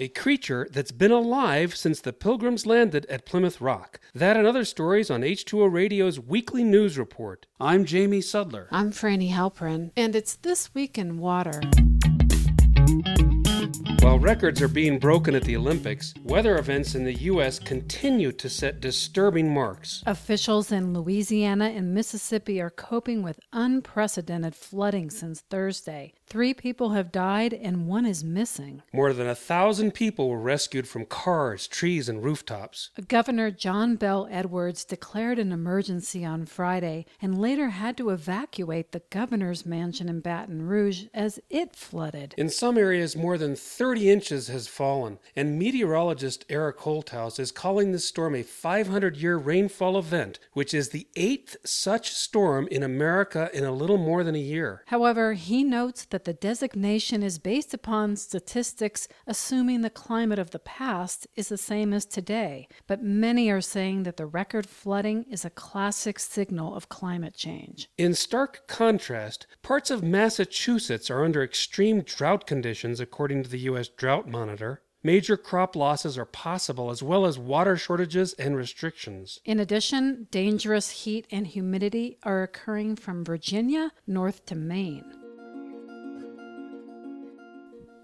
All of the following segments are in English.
a creature that's been alive since the pilgrims landed at Plymouth Rock. That and other stories on H2O Radio's weekly news report. I'm Jamie Sudler. I'm Frani Halperin, and it's This Week in Water. Records are being broken at the Olympics, weather events in the U.S. continue to set disturbing marks. Officials in Louisiana and Mississippi are coping with unprecedented flooding since Thursday. Three people have died and one is missing. More than a thousand people were rescued from cars, trees, and rooftops. Governor John Bell Edwards declared an emergency on Friday and later had to evacuate the governor's mansion in Baton Rouge as it flooded. In some areas, more than 30 inches has fallen, and meteorologist Eric Holthaus is calling this storm a 500 year rainfall event, which is the eighth such storm in America in a little more than a year. However, he notes that the designation is based upon statistics assuming the climate of the past is the same as today, but many are saying that the record flooding is a classic signal of climate change. In stark contrast, parts of Massachusetts are under extreme drought conditions, according to the U.S. Drought Monitor. Major crop losses are possible, as well as water shortages and restrictions. In addition, dangerous heat and humidity are occurring from Virginia north to Maine.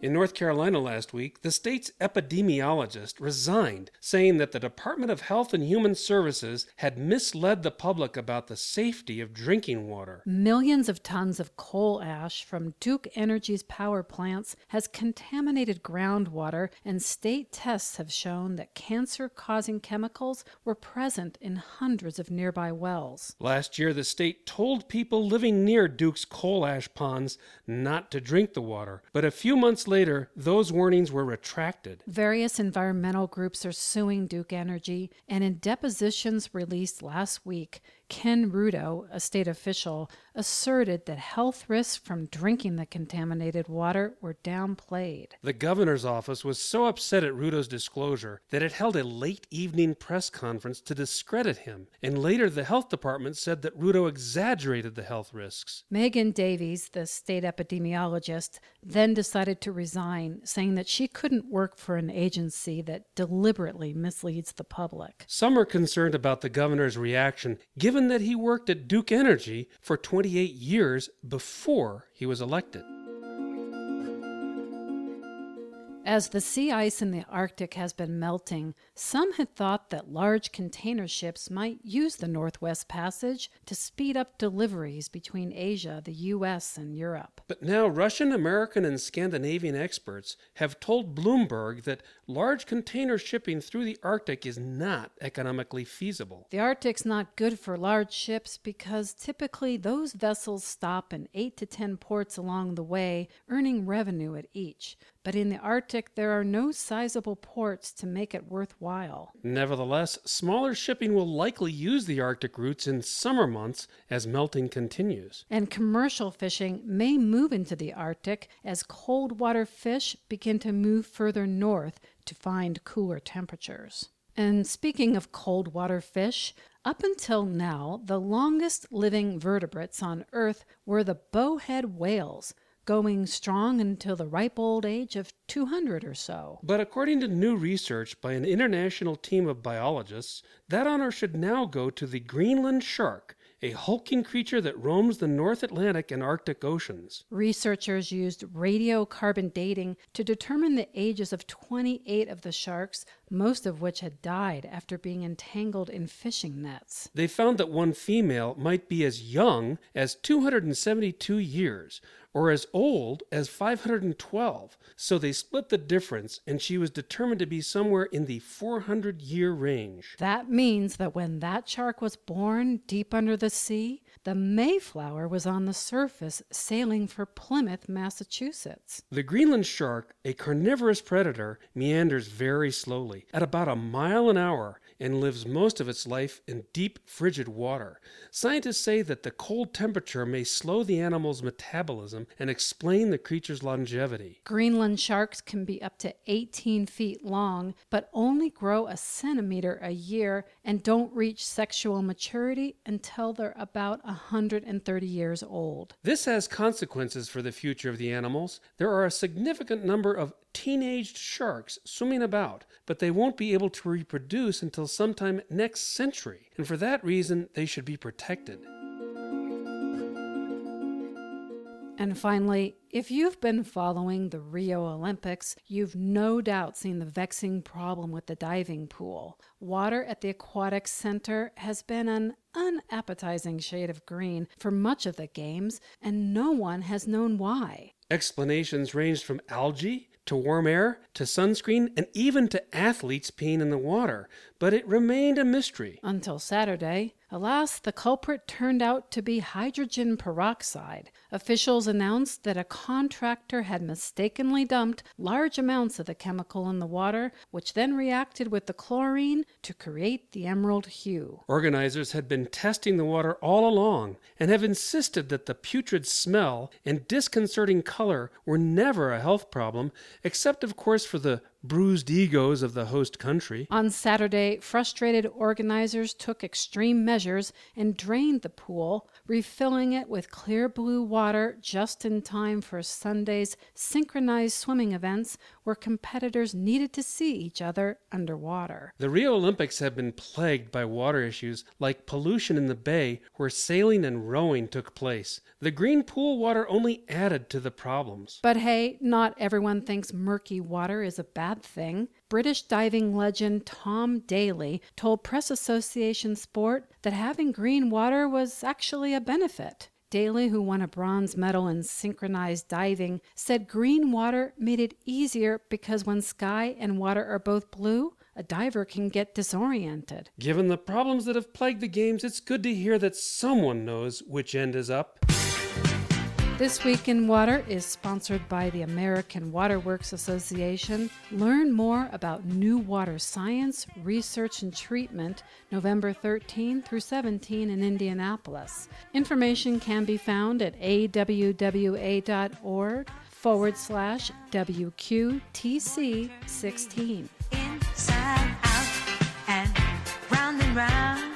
In North Carolina last week, the state's epidemiologist resigned, saying that the Department of Health and Human Services had misled the public about the safety of drinking water. Millions of tons of coal ash from Duke Energy's power plants has contaminated groundwater, and state tests have shown that cancer causing chemicals were present in hundreds of nearby wells. Last year, the state told people living near Duke's coal ash ponds not to drink the water, but a few months later, those warnings were retracted. Various environmental groups are suing Duke Energy, and in depositions released last week, Ken Rudo, a state official, asserted that health risks from drinking the contaminated water were downplayed. The governor's office was so upset at Rudo's disclosure that it held a late evening press conference to discredit him, and later the health department said that Rudo exaggerated the health risks. Megan Davies, the state epidemiologist, then decided to resign, saying that she couldn't work for an agency that deliberately misleads the public. Some are concerned about the governor's reaction, given that he worked at Duke Energy for 28 years before he was elected. As the sea ice in the Arctic has been melting, some had thought that large container ships might use the Northwest Passage to speed up deliveries between Asia, the US, and Europe. But now Russian, American, and Scandinavian experts have told Bloomberg that large container shipping through the Arctic is not economically feasible. The Arctic's not good for large ships because typically those vessels stop in 8 to 10 ports along the way, earning revenue at each. But in the Arctic, there are no sizable ports to make it worthwhile. Nevertheless, smaller shipping will likely use the Arctic routes in summer months as melting continues. And commercial fishing may move into the Arctic as cold water fish begin to move further north to find cooler temperatures. And speaking of cold water fish, up until now, the longest living vertebrates on Earth were the bowhead whales going strong until the ripe old age of 200 or so. But according to new research by an international team of biologists, that honor should now go to the Greenland shark, a hulking creature that roams the North Atlantic and Arctic oceans. Researchers used radiocarbon dating to determine the ages of 28 of the sharks, most of which had died after being entangled in fishing nets. They found that one female might be as young as 272 years or as old as 512. So they split the difference, and she was determined to be somewhere in the 400 year range. That means that when that shark was born deep under the sea, the Mayflower was on the surface sailing for Plymouth, Massachusetts. The Greenland shark, a carnivorous predator, meanders very slowly, at about a mile an hour, and lives most of its life in deep, frigid water. Scientists say that the cold temperature may slow the animal's metabolism and explain the creature's longevity. Greenland sharks can be up to 18 feet long, but only grow a centimeter a year and don't reach sexual maturity until they're about 130 years old. This has consequences for the future of the animals. There are a significant number of teenaged sharks swimming about, but they won't be able to reproduce until sometime next century, and for that reason they should be protected. And finally, if you've been following the Rio Olympics, you've no doubt seen the vexing problem with the diving pool. Water at the Aquatic Center has been an unappetizing shade of green for much of the games, and no one has known why. Explanations ranged from algae to warm air to sunscreen and even to athletes peeing in the water, but it remained a mystery. Until Saturday, alas, the culprit turned out to be hydrogen peroxide. Officials announced that a contractor had mistakenly dumped large amounts of the chemical in the water, which then reacted with the chlorine to create the emerald hue. Organizers had been testing the water all along and have insisted that the putrid smell and disconcerting color were never a health problem, except, of course, for the bruised egos of the host country. On Saturday, frustrated organizers took extreme measures and drained the pool, refilling it with clear blue water just in time for Sunday's synchronized swimming events where competitors needed to see each other underwater. The Rio Olympics have been plagued by water issues like pollution in the bay where sailing and rowing took place. The green pool water only added to the problems. But hey, not everyone thinks murky water is a bad thing. British diving legend Tom Daley told Press Association Sport that having green water was actually a benefit. Daley, who won a bronze medal in synchronized diving, said green water made it easier because when sky and water are both blue, a diver can get disoriented. Given the problems that have plagued the games, it's good to hear that someone knows which end is up. This Week in Water is sponsored by the American Waterworks Association. Learn more about new water science, research, and treatment November 13 through 17 in Indianapolis. Information can be found at awwa.org forward slash WQTC 16. Inside out and round and round.